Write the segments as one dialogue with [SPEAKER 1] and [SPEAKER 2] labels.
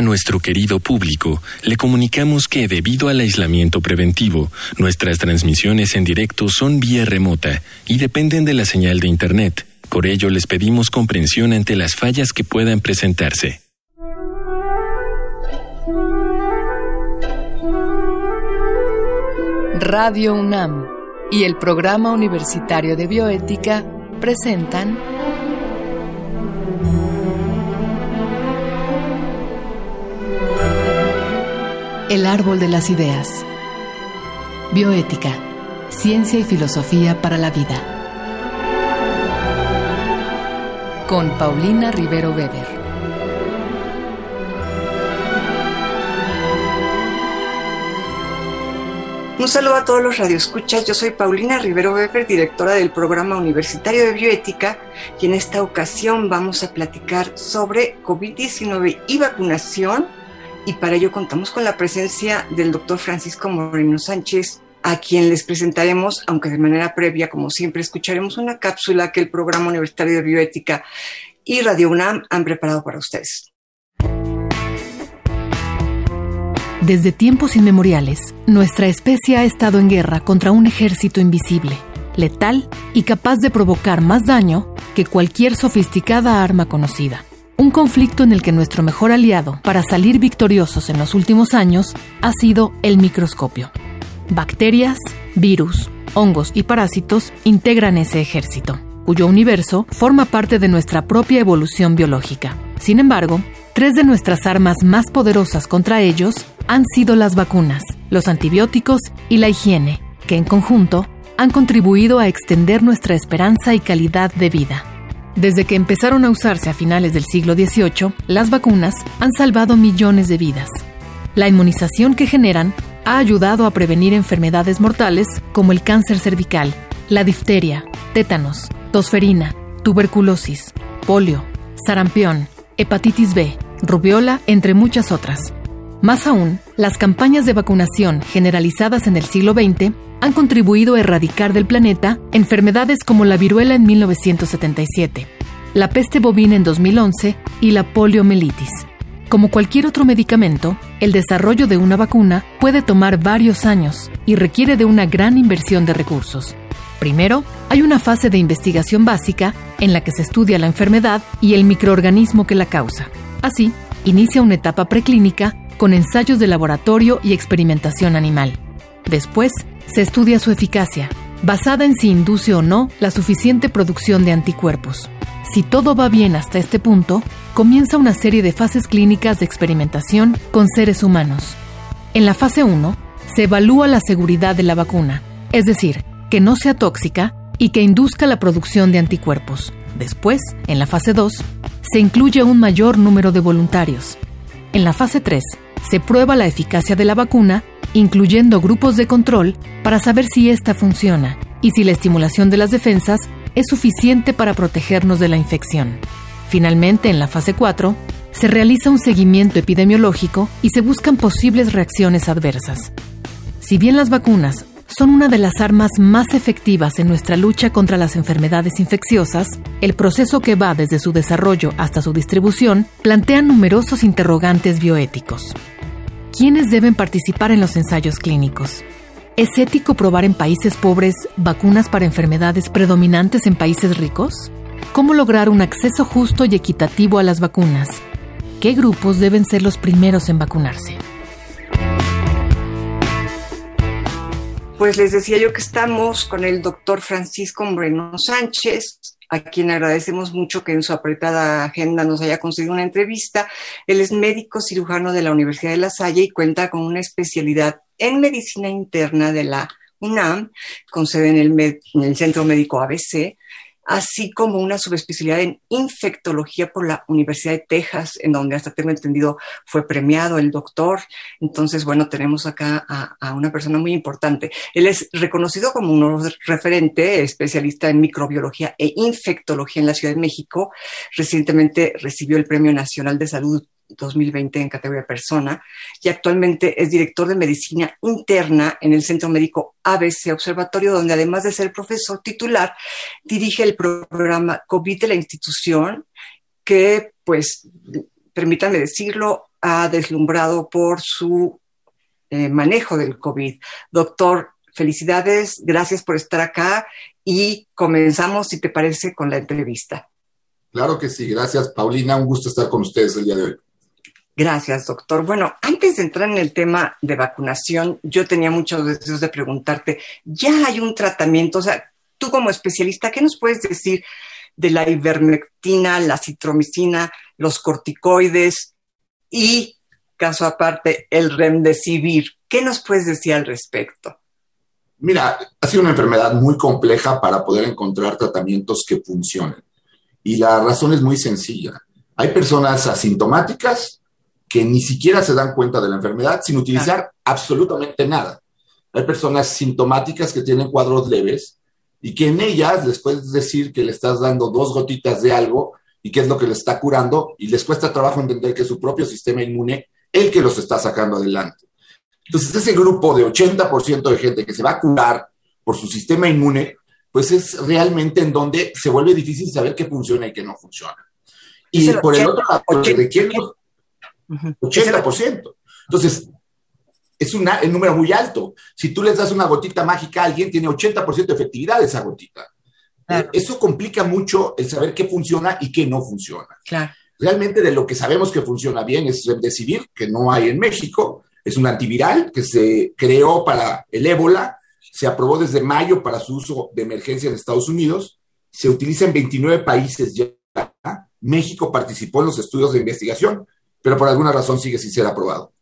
[SPEAKER 1] A nuestro querido público, le comunicamos que debido al aislamiento preventivo, nuestras transmisiones en directo son vía remota y dependen de la señal de Internet. Por ello, les pedimos comprensión ante las fallas que puedan presentarse.
[SPEAKER 2] Radio UNAM y el Programa Universitario de Bioética presentan El árbol de las ideas. Bioética, ciencia y filosofía para la vida. Con Paulina Rivero Weber.
[SPEAKER 3] Un saludo a todos los radioescuchas. Yo soy Paulina Rivero Weber, directora del programa universitario de bioética, y en esta ocasión vamos a platicar sobre COVID-19 y vacunación y para ello contamos con la presencia del doctor Francisco Moreno Sánchez, a quien les presentaremos, aunque de manera previa, como siempre, escucharemos una cápsula que el Programa Universitario de Bioética y Radio UNAM han preparado para ustedes.
[SPEAKER 2] Desde tiempos inmemoriales, nuestra especie ha estado en guerra contra un ejército invisible, letal y capaz de provocar más daño que cualquier sofisticada arma conocida. Un conflicto en el que nuestro mejor aliado para salir victoriosos en los últimos años ha sido el microscopio. Bacterias, virus, hongos y parásitos integran ese ejército, cuyo universo forma parte de nuestra propia evolución biológica. Sin embargo, tres de nuestras armas más poderosas contra ellos han sido las vacunas, los antibióticos y la higiene, que en conjunto han contribuido a extender nuestra esperanza y calidad de vida. Desde que empezaron a usarse a finales del siglo XVIII, las vacunas han salvado millones de vidas. La inmunización que generan ha ayudado a prevenir enfermedades mortales como el cáncer cervical, la difteria, tétanos, tosferina, tuberculosis, polio, sarampión, hepatitis B, rubiola, entre muchas otras. Más aún, las campañas de vacunación generalizadas en el siglo XX han contribuido a erradicar del planeta enfermedades como la viruela en 1977, la peste bovina en 2011 y la poliomielitis. Como cualquier otro medicamento, el desarrollo de una vacuna puede tomar varios años y requiere de una gran inversión de recursos. Primero, hay una fase de investigación básica en la que se estudia la enfermedad y el microorganismo que la causa. Así, inicia una etapa preclínica con ensayos de laboratorio y experimentación animal. Después, se estudia su eficacia, basada en si induce o no la suficiente producción de anticuerpos. Si todo va bien hasta este punto, comienza una serie de fases clínicas de experimentación con seres humanos. En la fase 1, se evalúa la seguridad de la vacuna, es decir, que no sea tóxica y que induzca la producción de anticuerpos. Después, en la fase 2, se incluye un mayor número de voluntarios. En la fase 3, se prueba la eficacia de la vacuna incluyendo grupos de control para saber si ésta funciona y si la estimulación de las defensas es suficiente para protegernos de la infección. Finalmente, en la fase 4, se realiza un seguimiento epidemiológico y se buscan posibles reacciones adversas. Si bien las vacunas son una de las armas más efectivas en nuestra lucha contra las enfermedades infecciosas, el proceso que va desde su desarrollo hasta su distribución plantea numerosos interrogantes bioéticos. ¿Quiénes deben participar en los ensayos clínicos? ¿Es ético probar en países pobres vacunas para enfermedades predominantes en países ricos? ¿Cómo lograr un acceso justo y equitativo a las vacunas? ¿Qué grupos deben ser los primeros en vacunarse?
[SPEAKER 3] Pues les decía yo que estamos con el doctor Francisco Moreno Sánchez, a quien agradecemos mucho que en su apretada agenda nos haya concedido una entrevista. Él es médico cirujano de la Universidad de La Salle y cuenta con una especialidad en medicina interna de la UNAM, con sede en el, en el Centro Médico ABC, así como una subespecialidad en infectología por la Universidad de Texas, en donde hasta tengo entendido fue premiado el doctor. Entonces, bueno, tenemos acá a, una persona muy importante. Él es reconocido como un referente, especialista en microbiología e infectología en la Ciudad de México. Recientemente recibió el Premio Nacional de Salud 2020 en categoría persona y actualmente es director de medicina interna en el Centro Médico ABC Observatorio, donde además de ser profesor titular, dirige el programa COVID de la institución, que pues permítanme decirlo, ha deslumbrado por su eh, manejo del COVID. Doctor, felicidades, gracias por estar acá y comenzamos, si te parece, con la entrevista.
[SPEAKER 4] Claro que sí, gracias Paulina, un gusto estar con ustedes el día de hoy.
[SPEAKER 3] Gracias, doctor. Bueno, antes de entrar en el tema de vacunación, yo tenía muchos deseos de preguntarte, ¿ya hay un tratamiento? O sea, tú como especialista, ¿qué nos puedes decir de la ivermectina, la citromicina, los corticoides y, caso aparte, el remdesivir? ¿Qué nos puedes decir al respecto?
[SPEAKER 4] Mira, ha sido una enfermedad muy compleja para poder encontrar tratamientos que funcionen. Y la razón es muy sencilla. Hay personas asintomáticas que ni siquiera se dan cuenta de la enfermedad sin utilizar absolutamente nada. Hay personas sintomáticas que tienen cuadros leves y que en ellas les puedes decir que le estás dando dos gotitas de algo y qué es lo que le está curando y les cuesta trabajo entender que es su propio sistema inmune el que los está sacando adelante. Entonces, ese grupo de 80% de gente que se va a curar por su sistema inmune, pues es realmente en donde se vuelve difícil saber qué funciona y qué no funciona. Y por el otro lado, lo que requiere 80%. Entonces, es un número muy alto. Si tú les das una gotita mágica a alguien, tiene 80% de efectividad esa gotita. Eso complica mucho el saber qué funciona y qué no funciona. Realmente de lo que sabemos que funciona bien es Remdesivir, que no hay en México. Es un antiviral que se creó para el ébola, se aprobó desde mayo para su uso de emergencia en Estados Unidos, se utiliza en 29 países ya. México participó en los estudios de investigación, pero por alguna razón sigue sin ser aprobado.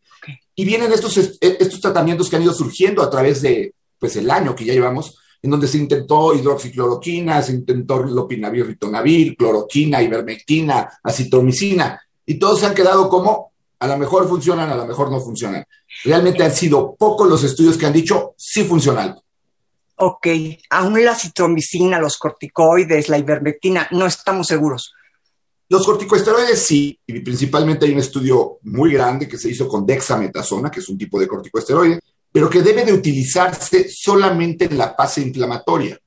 [SPEAKER 4] Y vienen estos, estos tratamientos que han ido surgiendo a través de, pues, el año que ya llevamos, en donde se intentó hidroxicloroquina, se intentó lopinavir, ritonavir, cloroquina, ivermectina, acitromicina, y todos se han quedado como, a lo mejor funcionan, a lo mejor no funcionan. Realmente han sido pocos los estudios que han dicho sí funcionan.
[SPEAKER 3] Ok, aún la acitromicina, los corticoides, la ivermectina, no estamos seguros.
[SPEAKER 4] Los corticosteroides sí, y principalmente hay un estudio muy grande que se hizo con dexametasona, que es un tipo de corticosteroide, pero que debe de utilizarse solamente en la fase inflamatoria.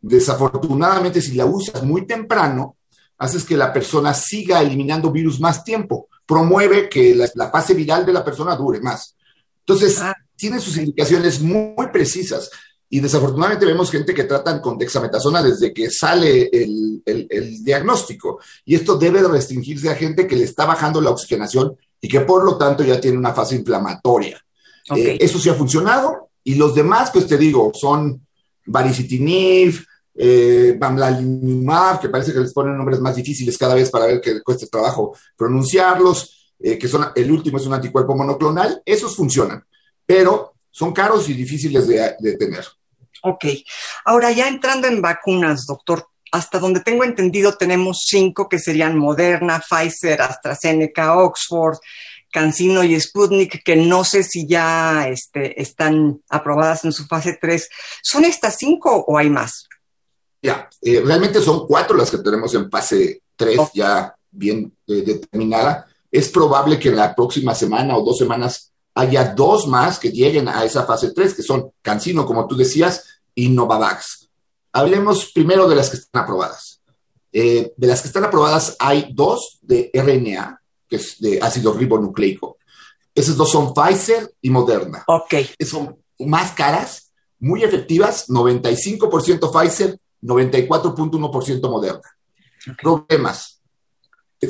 [SPEAKER 4] Desafortunadamente, si la usas muy temprano, haces que la persona siga eliminando virus más tiempo, promueve que la, fase viral de la persona dure más. Entonces, ah. tiene sus indicaciones muy precisas. Y desafortunadamente vemos gente que tratan con dexametasona desde que sale el, diagnóstico. Y esto debe restringirse a gente que le está bajando la oxigenación y que por lo tanto ya tiene una fase inflamatoria. Eh, eso sí ha funcionado. Y los demás, pues te digo, son baricitinib, eh, bamlanimab, que parece que les ponen nombres más difíciles cada vez para ver que cuesta trabajo pronunciarlos, eh, que son, el último es un anticuerpo monoclonal. Esos funcionan, pero son caros y difíciles de tener.
[SPEAKER 3] Ok. Ahora ya entrando en vacunas, doctor, hasta donde tengo entendido tenemos cinco que serían Moderna, Pfizer, AstraZeneca, Oxford, CanSino y Sputnik, que no sé si ya este, están aprobadas en su fase 3. ¿Son estas cinco o hay más?
[SPEAKER 4] Ya, eh, realmente son cuatro las que tenemos en fase 3 ya bien eh, determinada. Es probable que en la próxima semana o dos semanas haya dos más que lleguen a esa fase 3, que son Cancino, como tú decías, y Novavax. Hablemos primero de las que están aprobadas. Eh, de las que están aprobadas hay dos de RNA, que es de ácido ribonucleico. Esas dos son Pfizer y Moderna.
[SPEAKER 3] Ok.
[SPEAKER 4] Son más caras, muy efectivas, 95% Pfizer, 94.1% Moderna. Problemas.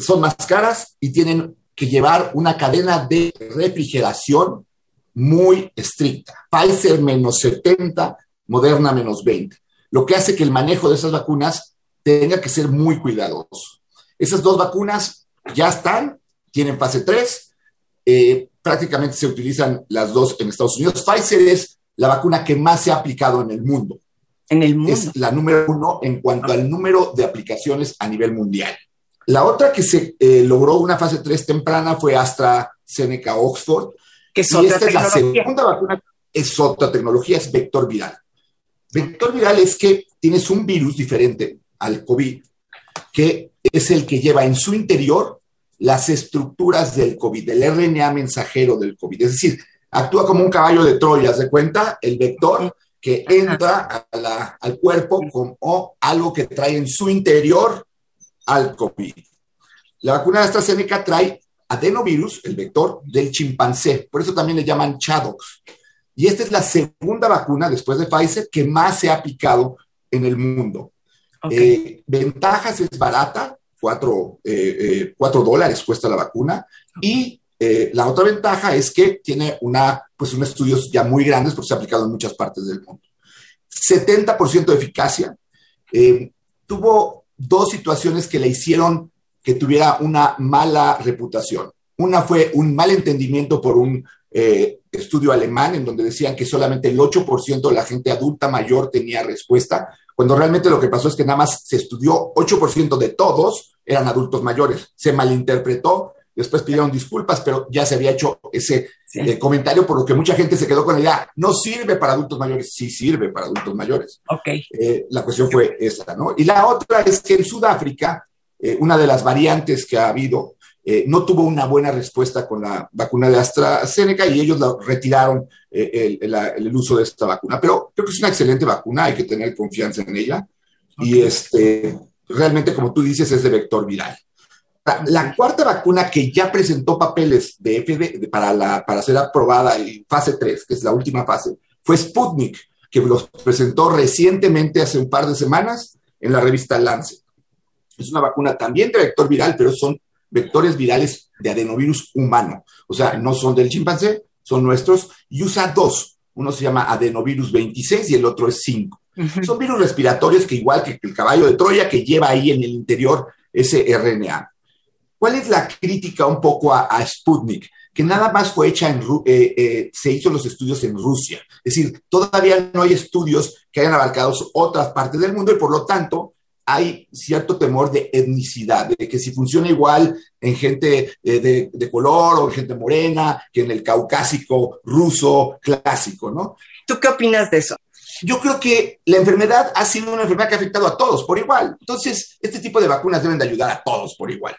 [SPEAKER 4] Son más caras y tienen que llevar una cadena de refrigeración muy estricta. Pfizer menos 70, Moderna menos 20, lo que hace que el manejo de esas vacunas tenga que ser muy cuidadoso. Esas dos vacunas ya están, tienen fase 3, eh, prácticamente se utilizan las dos en Estados Unidos. Pfizer es la vacuna que más se ha aplicado en el mundo.
[SPEAKER 3] En el mundo.
[SPEAKER 4] Es la número uno en cuanto al número de aplicaciones a nivel mundial. La otra que se eh, logró una fase 3 temprana fue AstraZeneca Oxford.
[SPEAKER 3] Que es otra
[SPEAKER 4] esta la segunda vacuna, es otra tecnología, es vector viral. Vector viral es que tienes un virus diferente al COVID, que es el que lleva en su interior las estructuras del COVID, el RNA mensajero del COVID. Es decir, actúa como un caballo de Troya, ¿se cuenta? El vector que entra al cuerpo como algo que trae en su interior al COVID. La vacuna de AstraZeneca trae adenovirus, el vector, del chimpancé. Por eso también le llaman ChAdOx. Y esta es la segunda vacuna después de Pfizer que más se ha aplicado en el mundo. Eh, ventajas es barata, 4 eh, eh, dólares cuesta la vacuna. Y la otra ventaja es que tiene una, pues unos estudios ya muy grandes porque se ha aplicado en muchas partes del mundo. 70% de eficacia. tuvo dos situaciones que le hicieron que tuviera una mala reputación. Una fue un mal entendimiento por un eh, estudio alemán en donde decían que solamente el 8% de la gente adulta mayor tenía respuesta, cuando realmente lo que pasó es que nada más se estudió 8% de todos eran adultos mayores. Se malinterpretó, después pidieron disculpas, pero ya se había hecho ese eh, comentario por lo que mucha gente se quedó con la idea, no sirve para adultos mayores, sí sirve para adultos mayores.
[SPEAKER 3] Ok.
[SPEAKER 4] Eh, la cuestión fue esa, ¿no? Y la otra es que en Sudáfrica una de las variantes que ha habido, eh, no tuvo una buena respuesta con la vacuna de AstraZeneca y ellos retiraron eh, el, uso de esta vacuna. Pero creo que es una excelente vacuna, hay que tener confianza en ella. Y este, realmente, como tú dices, es de vector viral. La, cuarta vacuna que ya presentó papeles de FD para, la, para ser aprobada en fase 3, que es la última fase, fue Sputnik, que los presentó recientemente, hace un par de semanas, en la revista Lancet. Es una vacuna también de vector viral, pero son vectores virales de adenovirus humano. O sea, no son del chimpancé, son nuestros, y usa dos. Uno se llama adenovirus 26 y el otro es 5. Son virus respiratorios que igual que el caballo de Troya, que lleva ahí en el interior ese RNA. ¿Cuál es la crítica un poco a, Sputnik? Que nada más fue hecha en, eh, eh, se hizo los estudios en Rusia. Es decir, todavía no hay estudios que hayan abarcado otras partes del mundo y por lo tanto hay cierto temor de etnicidad, de que si funciona igual en gente eh, de, color o en gente morena que en el caucásico ruso clásico, ¿no?
[SPEAKER 3] ¿Tú qué opinas de eso?
[SPEAKER 4] Yo creo que la enfermedad ha sido una enfermedad que ha afectado a todos por igual. Entonces, este tipo de vacunas deben de ayudar a todos por igual.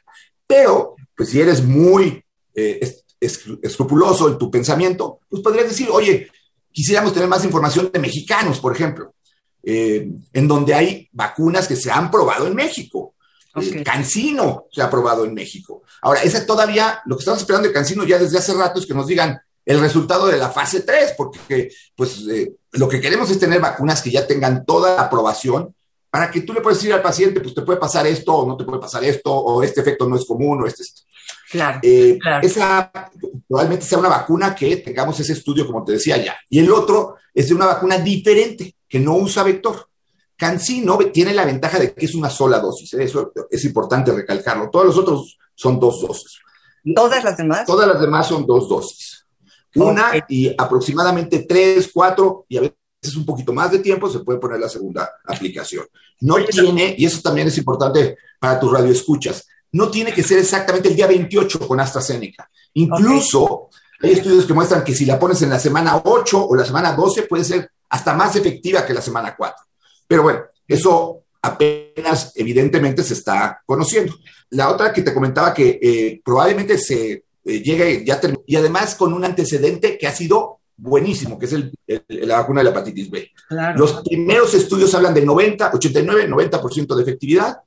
[SPEAKER 4] Pero, pues si eres muy eh, escrupuloso en tu pensamiento, pues podrías decir, oye, quisiéramos tener más información de mexicanos, por ejemplo. Eh, en donde hay vacunas que se han probado en México. Eh, Cancino se ha probado en México. Ahora, esa todavía, lo que estamos esperando de Cancino ya desde hace rato es que nos digan el resultado de la fase 3, porque pues eh, lo que queremos es tener vacunas que ya tengan toda la aprobación para que tú le puedas decir al paciente, pues te puede pasar esto o no te puede pasar esto, o este efecto no es común, o este...
[SPEAKER 3] Claro,
[SPEAKER 4] claro. Esa probablemente sea una vacuna que tengamos ese estudio, como te decía ya. Y el otro es de una vacuna diferente que no usa vector. Cancino tiene la ventaja de que es una sola dosis, ¿eh? eso es importante recalcarlo. Todos los otros son dos dosis.
[SPEAKER 3] ¿Todas las demás?
[SPEAKER 4] Todas las demás son dos dosis. Una y aproximadamente tres, cuatro, y a veces un poquito más de tiempo se puede poner la segunda aplicación. No tiene, y eso también es importante para tus radioescuchas, no tiene que ser exactamente el día 28 con AstraZeneca. Incluso hay estudios que muestran que si la pones en la semana 8 o la semana 12 puede ser hasta más efectiva que la semana 4. Pero bueno, eso apenas evidentemente se está conociendo. La otra que te comentaba que eh, probablemente se eh, llegue ya y además con un antecedente que ha sido buenísimo, que es el, la vacuna de la hepatitis B. Los primeros estudios hablan de 90, 89, 90% de efectividad.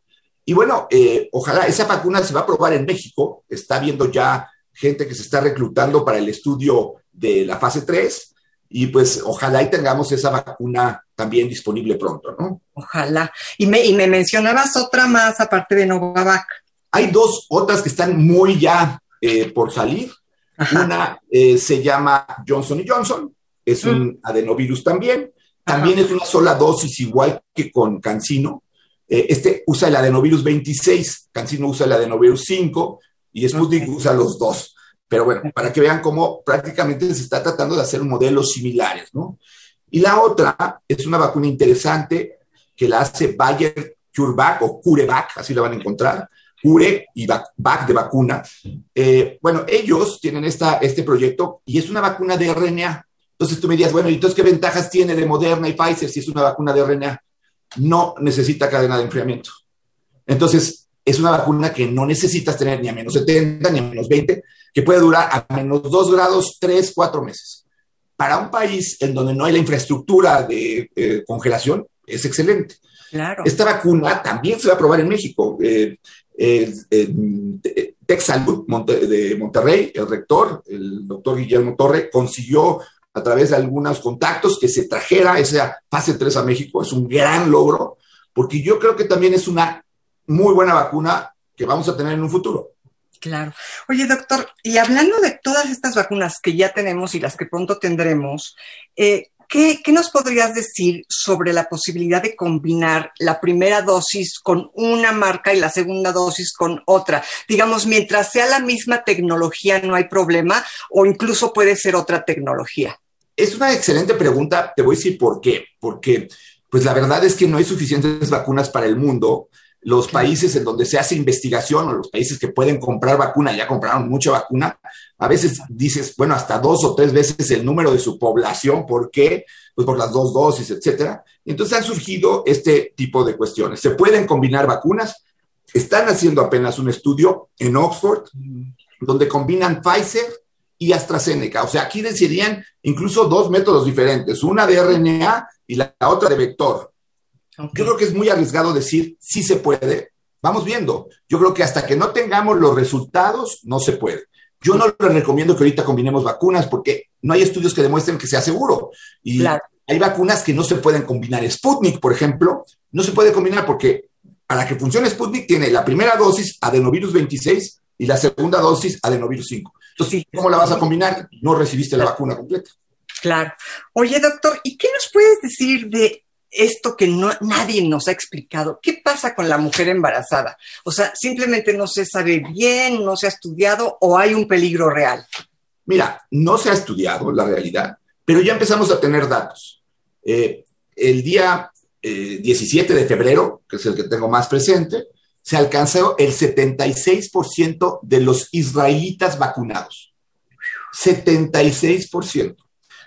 [SPEAKER 4] Y bueno, eh, ojalá esa vacuna se va a probar en México. Está viendo ya gente que se está reclutando para el estudio de la fase 3 y pues ojalá y tengamos esa vacuna también disponible pronto, ¿no?
[SPEAKER 3] Ojalá. Y me, y me mencionabas otra más aparte de Novavac.
[SPEAKER 4] Hay dos otras que están muy ya eh, por salir. Una eh, se llama Johnson Johnson, es un mm. adenovirus también. También es una sola dosis, igual que con Cancino. Eh, este usa el adenovirus 26, Cancino usa el adenovirus 5 y Sputnik usa los dos. Pero bueno, para que vean cómo prácticamente se está tratando de hacer modelos similares, ¿no? Y la otra es una vacuna interesante que la hace Bayer CureVac o CureVac, así la van a encontrar, Cure y Vac de vacuna. Eh, bueno, ellos tienen esta, este proyecto y es una vacuna de RNA. Entonces tú me dirías, bueno, ¿y entonces qué ventajas tiene de Moderna y Pfizer si es una vacuna de RNA? No necesita cadena de enfriamiento. Entonces, es una vacuna que no necesitas tener ni a menos 70 ni a menos 20, que puede durar a menos 2 grados 3, 4 meses. Para un país en donde no hay la infraestructura de eh, congelación, es excelente.
[SPEAKER 3] Claro.
[SPEAKER 4] Esta vacuna también se va a probar en México. Eh, TechSalud de Monterrey, el rector, el doctor Guillermo Torre, consiguió a través de algunos contactos que se trajera esa fase 3 a México. Es un gran logro, porque yo creo que también es una muy buena vacuna que vamos a tener en un futuro.
[SPEAKER 3] Claro. Oye, doctor, y hablando de todas estas vacunas que ya tenemos y las que pronto tendremos, eh, ¿qué, nos podrías decir sobre la posibilidad de combinar la primera dosis con una marca y la segunda dosis con otra? Digamos, mientras sea la misma tecnología, no hay problema, o incluso puede ser otra tecnología.
[SPEAKER 4] Es una excelente pregunta. Te voy a decir por qué. Porque, pues la verdad es que no hay suficientes vacunas para el mundo. Los países en donde se hace investigación o los países que pueden comprar vacuna, ya compraron mucha vacuna, a veces dices, bueno, hasta dos o tres veces el número de su población. ¿Por qué? Pues por las dos dosis, etcétera. Entonces han surgido este tipo de cuestiones. Se pueden combinar vacunas. Están haciendo apenas un estudio en Oxford donde combinan Pfizer y AstraZeneca. O sea, aquí decidirían incluso dos métodos diferentes, una de RNA y la otra de vector. Yo creo que es muy arriesgado decir si se puede. Vamos viendo. Yo creo que hasta que no tengamos los resultados, no se puede. Yo no les recomiendo que ahorita combinemos vacunas porque no hay estudios que demuestren que sea seguro. Y hay vacunas que no se pueden combinar. Sputnik, por ejemplo, no se puede combinar porque para que funcione Sputnik tiene la primera dosis adenovirus 26 y la segunda dosis adenovirus 5. Entonces, ¿cómo la vas a combinar? No recibiste la vacuna completa.
[SPEAKER 3] Claro. Oye, doctor, ¿y qué nos puedes decir de esto que no, nadie nos ha explicado? ¿Qué pasa con la mujer embarazada? O sea, simplemente no se sabe bien, no se ha estudiado o hay un peligro real.
[SPEAKER 4] Mira, no se ha estudiado la realidad, pero ya empezamos a tener datos. Eh, el día 17 eh, de febrero, que es el que tengo más presente, se alcanzó el 76% de los israelitas vacunados. 76%.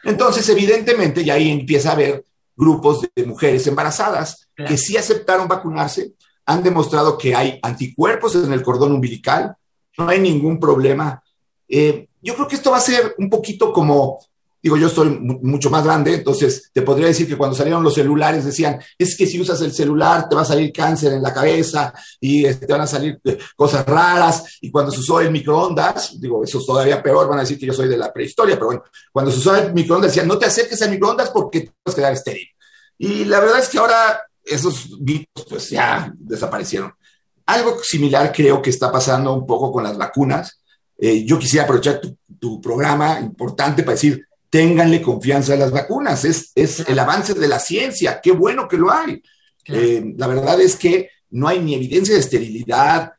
[SPEAKER 4] Entonces, evidentemente, ya ahí empieza a haber grupos de mujeres embarazadas que sí aceptaron vacunarse, han demostrado que hay anticuerpos en el cordón umbilical, no hay ningún problema. Eh, yo creo que esto va a ser un poquito como Digo, yo estoy mucho más grande, entonces te podría decir que cuando salieron los celulares decían, es que si usas el celular te va a salir cáncer en la cabeza y este, te van a salir eh, cosas raras. Y cuando se usó el microondas, digo, eso es todavía peor, van a decir que yo soy de la prehistoria, pero bueno, cuando se usó el microondas decían, no te acerques al microondas porque te vas a quedar estéril. Y la verdad es que ahora esos mitos pues ya desaparecieron. Algo similar creo que está pasando un poco con las vacunas. Eh, yo quisiera aprovechar tu, tu programa importante para decir, ténganle confianza a las vacunas. Es, es el avance de la ciencia. Qué bueno que lo hay. Eh, la verdad es que no hay ni evidencia de esterilidad.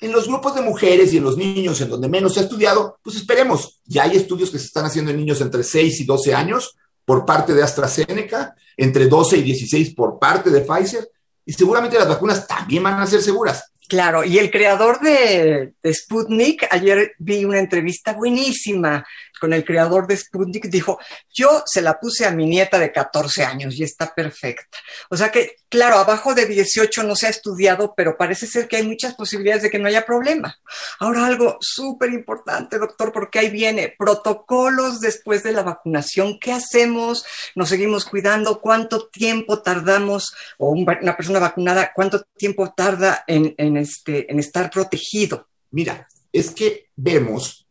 [SPEAKER 4] En los grupos de mujeres y en los niños, en donde menos se ha estudiado, pues esperemos. Ya hay estudios que se están haciendo en niños entre 6 y 12 años por parte de AstraZeneca, entre 12 y 16 por parte de Pfizer, y seguramente las vacunas también van a ser seguras.
[SPEAKER 3] Claro, y el creador de, de Sputnik, ayer vi una entrevista buenísima con el creador de Sputnik, dijo, yo se la puse a mi nieta de 14 años y está perfecta. O sea que, claro, abajo de 18 no se ha estudiado, pero parece ser que hay muchas posibilidades de que no haya problema. Ahora algo súper importante, doctor, porque ahí viene, protocolos después de la vacunación. ¿Qué hacemos? ¿Nos seguimos cuidando? ¿Cuánto tiempo tardamos? O una persona vacunada, ¿cuánto tiempo tarda en, este, en estar protegido?
[SPEAKER 4] Mira, es que vemos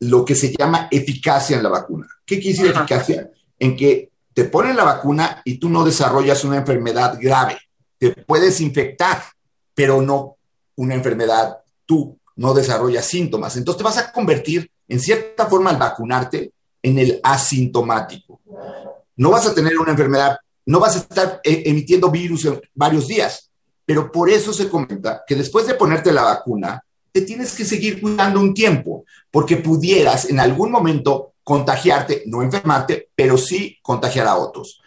[SPEAKER 4] lo que se llama eficacia en la vacuna. ¿Qué quiere decir eficacia? En que te ponen la vacuna y tú no desarrollas una enfermedad grave. Te puedes infectar, pero no una enfermedad, tú no desarrollas síntomas. Entonces te vas a convertir, en cierta forma, al vacunarte, en el asintomático. No vas a tener una enfermedad, no vas a estar eh, emitiendo virus en varios días, pero por eso se comenta que después de ponerte la vacuna, te tienes que seguir cuidando un tiempo, porque pudieras en algún momento contagiarte, no enfermarte, pero sí contagiar a otros.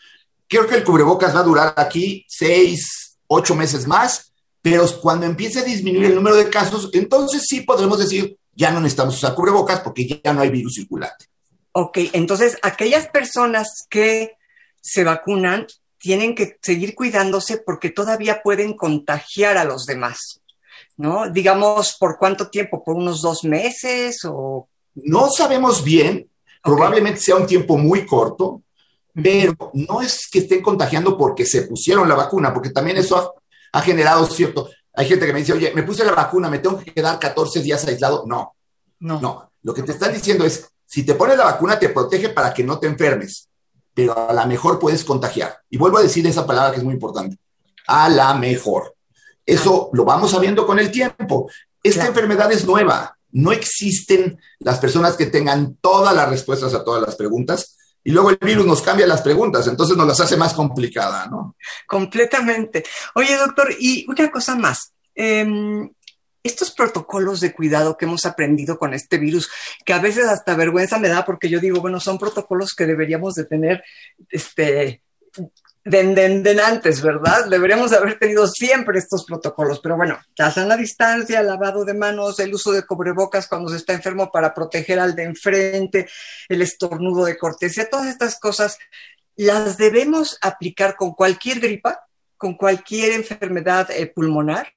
[SPEAKER 4] Creo que el cubrebocas va a durar aquí seis, ocho meses más, pero cuando empiece a disminuir el número de casos, entonces sí podremos decir, ya no necesitamos usar cubrebocas porque ya no hay virus circulante.
[SPEAKER 3] Ok, entonces aquellas personas que se vacunan tienen que seguir cuidándose porque todavía pueden contagiar a los demás. ¿No? Digamos, ¿por cuánto tiempo? ¿Por unos dos meses o...?
[SPEAKER 4] No sabemos bien, probablemente sea un tiempo muy corto, pero no es que estén contagiando porque se pusieron la vacuna, porque también eso ha, generado cierto... Hay gente que me dice, oye, me puse la vacuna, me tengo que quedar 14 días aislado. No, no. No. Lo que te están diciendo es, si te pones la vacuna, te protege para que no te enfermes, pero a la mejor puedes contagiar. Y vuelvo a decir esa palabra que es muy importante. A la mejor. Eso lo vamos sabiendo con el tiempo. Esta enfermedad es nueva. No existen las personas que tengan todas las respuestas a todas las preguntas y luego el virus nos cambia las preguntas, entonces nos las hace más complicada, ¿no?
[SPEAKER 3] Completamente. Oye, doctor, y una cosa más. Em, estos protocolos de cuidado que hemos aprendido con este virus, que a veces hasta vergüenza me da porque yo digo, bueno, son protocolos que deberíamos de tener este, de, antes, ¿verdad? Deberíamos haber tenido siempre estos protocolos, pero bueno, la sana distancia, lavado de manos, el uso de cubrebocas cuando se está enfermo para proteger al de enfrente, el estornudo de cortesía, todas estas cosas las debemos aplicar con cualquier gripa, con cualquier enfermedad eh, pulmonar,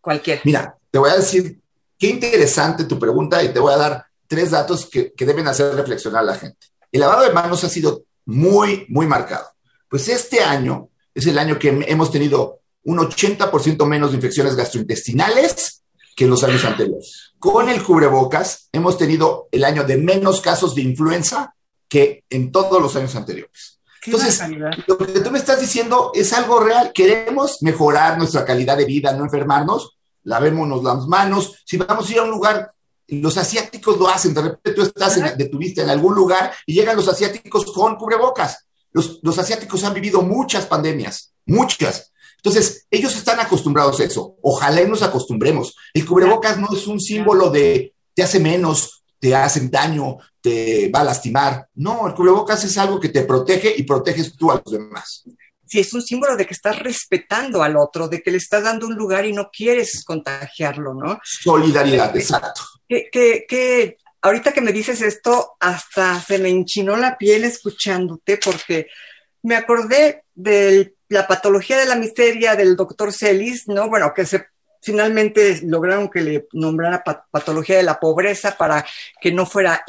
[SPEAKER 3] cualquier.
[SPEAKER 4] Mira, te voy a decir qué interesante tu pregunta y te voy a dar tres datos que, que deben hacer reflexionar a la gente. El lavado de manos ha sido muy, muy marcado. Pues este año es el año que hemos tenido un 80% menos de infecciones gastrointestinales que en los años anteriores. Con el cubrebocas hemos tenido el año de menos casos de influenza que en todos los años anteriores. Entonces, lo que tú me estás diciendo es algo real. Queremos mejorar nuestra calidad de vida, no enfermarnos. Lavémonos las manos. Si vamos a ir a un lugar, los asiáticos lo hacen. De repente tú estás en, de turista en algún lugar y llegan los asiáticos con cubrebocas. Los, asiáticos han vivido muchas pandemias, muchas. Entonces, ellos están acostumbrados a eso. Ojalá nos acostumbremos. El cubrebocas no es un símbolo de te hace menos, te hacen daño, te va a lastimar. No, el cubrebocas es algo que te protege y proteges tú a los demás.
[SPEAKER 3] Sí, es un símbolo de que estás respetando al otro, de que le estás dando un lugar y no quieres contagiarlo, ¿no?
[SPEAKER 4] Solidaridad, exacto.
[SPEAKER 3] Que, que ahorita que me dices esto, hasta se me enchinó la piel escuchándote porque me acordé de la patología de la miseria del doctor Celis, ¿no? Bueno, que se finalmente lograron que le nombrara patología de la pobreza para que no fuera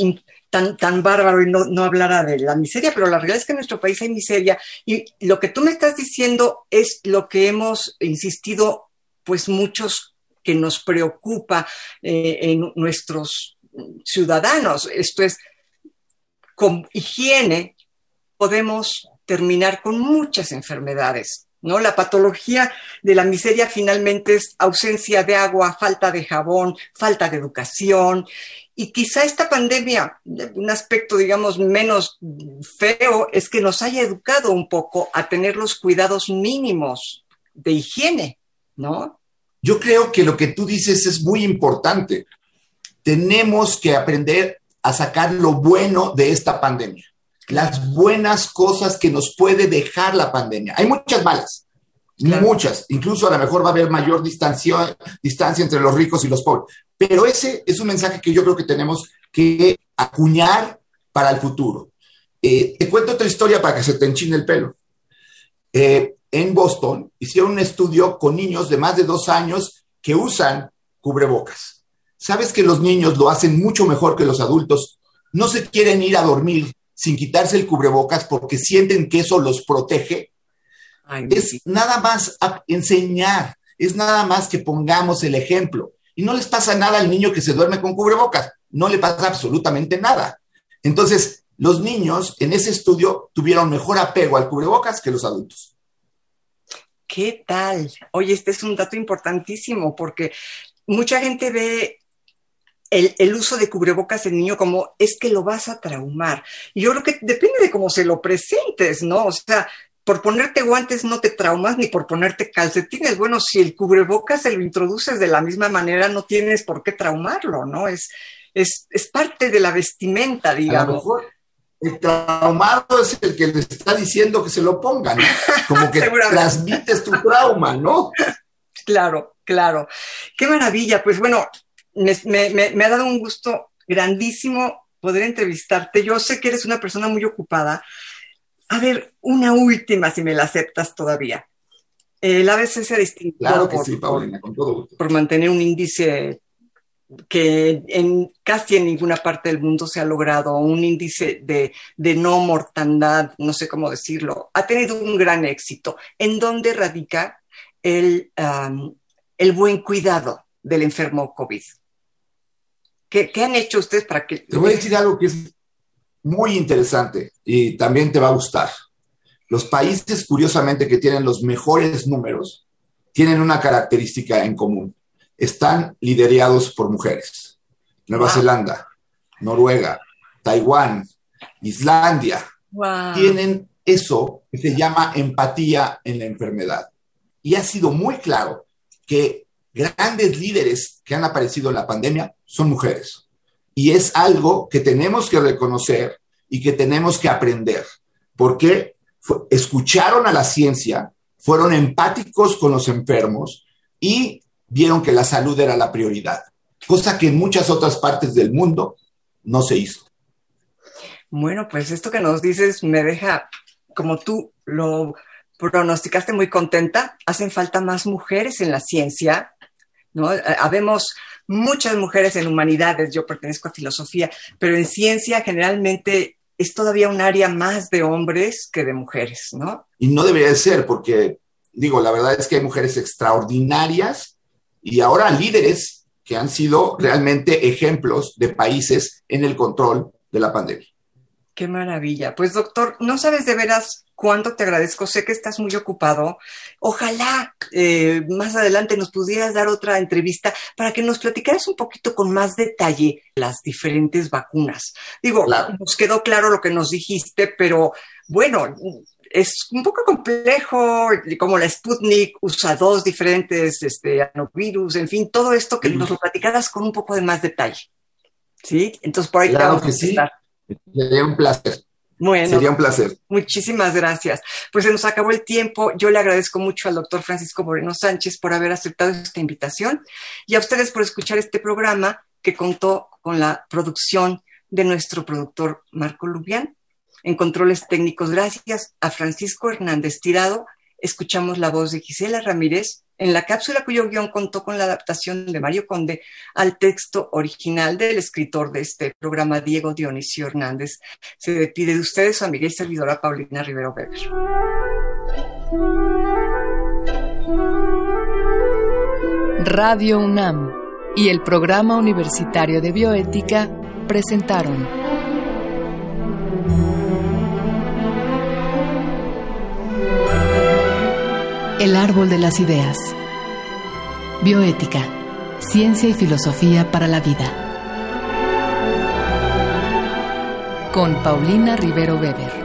[SPEAKER 3] tan, tan bárbaro y no, no hablara de la miseria, pero la realidad es que en nuestro país hay miseria y lo que tú me estás diciendo es lo que hemos insistido pues muchos que nos preocupa eh, en nuestros ciudadanos. Esto es, con higiene podemos terminar con muchas enfermedades. ¿No? La patología de la miseria finalmente es ausencia de agua, falta de jabón, falta de educación. Y quizá esta pandemia, un aspecto, digamos, menos feo, es que nos haya educado un poco a tener los cuidados mínimos de higiene, ¿no?
[SPEAKER 4] Yo creo que lo que tú dices es muy importante tenemos que aprender a sacar lo bueno de esta pandemia, las buenas cosas que nos puede dejar la pandemia. Hay muchas malas, muchas, incluso a lo mejor va a haber mayor distancia, distancia entre los ricos y los pobres, pero ese es un mensaje que yo creo que tenemos que acuñar para el futuro. Eh, te cuento otra historia para que se te enchine el pelo. Eh, en Boston hicieron un estudio con niños de más de dos años que usan cubrebocas sabes que los niños lo hacen mucho mejor que los adultos. No se quieren ir a dormir sin quitarse el cubrebocas porque sienten que eso los protege. es nada más enseñar, es nada más que pongamos el ejemplo. Y no les pasa nada al niño que se duerme con cubrebocas, no le pasa absolutamente nada. Entonces, los niños en ese estudio tuvieron mejor apego al cubrebocas que los adultos.
[SPEAKER 3] ¿Qué tal? Oye, este es un dato importantísimo porque mucha gente ve el, uso de cubrebocas en niño como es que lo vas a traumar. Y yo creo que depende de cómo se lo presentes, ¿no? O sea, por ponerte guantes no te traumas ni por ponerte calcetines. Bueno, si el cubrebocas se lo introduces de la misma manera, no tienes por qué traumarlo, ¿no? Es, es, es parte de la vestimenta, digamos.
[SPEAKER 4] El traumado es el que le está diciendo que se lo pongan, como que transmites tu trauma, ¿no?
[SPEAKER 3] Claro, claro. Qué maravilla. Pues bueno, me, ha dado un gusto grandísimo poder entrevistarte. Yo sé que eres una persona muy ocupada. A ver, una última, si me la aceptas todavía. El ABC se ha distinguido por, mantener un índice que en casi en ninguna parte del mundo se ha logrado, un índice de, de, no mortandad, no sé cómo decirlo, ha tenido un gran éxito. ¿En dónde radica el, el buen cuidado del enfermo COVID? ¿Qué, ¿Qué, han hecho ustedes para que...
[SPEAKER 4] Te voy a decir algo que es muy interesante y también te va a gustar. Los países, curiosamente, que tienen los mejores números, tienen una característica en común. Están liderados por mujeres. Nueva Zelanda, Noruega, Taiwán, Islandia, tienen eso que se llama empatía en la enfermedad. Y ha sido muy claro que grandes líderes que han aparecido en la pandemia son mujeres. Y es algo que tenemos que reconocer y que tenemos que aprender, porque escucharon a la ciencia, fueron empáticos con los enfermos y vieron que la salud era la prioridad, cosa que en muchas otras partes del mundo no se hizo.
[SPEAKER 3] Bueno, pues esto que nos dices me deja, como tú lo pronosticaste, muy contenta. Hacen falta más mujeres en la ciencia, ¿no? Habemos muchas mujeres en humanidades, yo pertenezco a filosofía, pero en ciencia generalmente es todavía un área más de hombres que de mujeres, ¿no?
[SPEAKER 4] Y no debería de ser, porque, digo, la verdad es que hay mujeres extraordinarias y ahora líderes que han sido realmente ejemplos de países en el control de la pandemia.
[SPEAKER 3] Qué maravilla. Pues doctor, no sabes de veras cuánto te agradezco. Sé que estás muy ocupado. Ojalá eh, más adelante nos pudieras dar otra entrevista para que nos platicaras un poquito con más detalle las diferentes vacunas. Digo, nos quedó claro lo que nos dijiste, pero bueno, es un poco complejo, como la Sputnik usa dos diferentes este, anovirus, en fin, todo esto que nos lo platicaras con un poco de más detalle. ¿Sí? Entonces por ahí
[SPEAKER 4] claro que sí. Sería un placer.
[SPEAKER 3] Bueno,
[SPEAKER 4] sería un placer.
[SPEAKER 3] Muchísimas gracias. Pues se nos acabó el tiempo. Yo le agradezco mucho al doctor Francisco Moreno Sánchez por haber aceptado esta invitación y a ustedes por escuchar este programa que contó con la producción de nuestro productor Marco Lubián. En controles técnicos, gracias a Francisco Hernández Tirado, escuchamos la voz de Gisela Ramírez en la cápsula cuyo guion contó con la adaptación de Mario Conde al texto original del escritor de este programa, Diego Dionisio Hernández. Se despide de ustedes su amiga y servidora Paulina Rivero Weber.
[SPEAKER 2] Radio UNAM y el Programa Universitario de Bioética presentaron El árbol de las ideas. Bioética, ciencia y filosofía para la vida. Con Paulina Rivero Weber.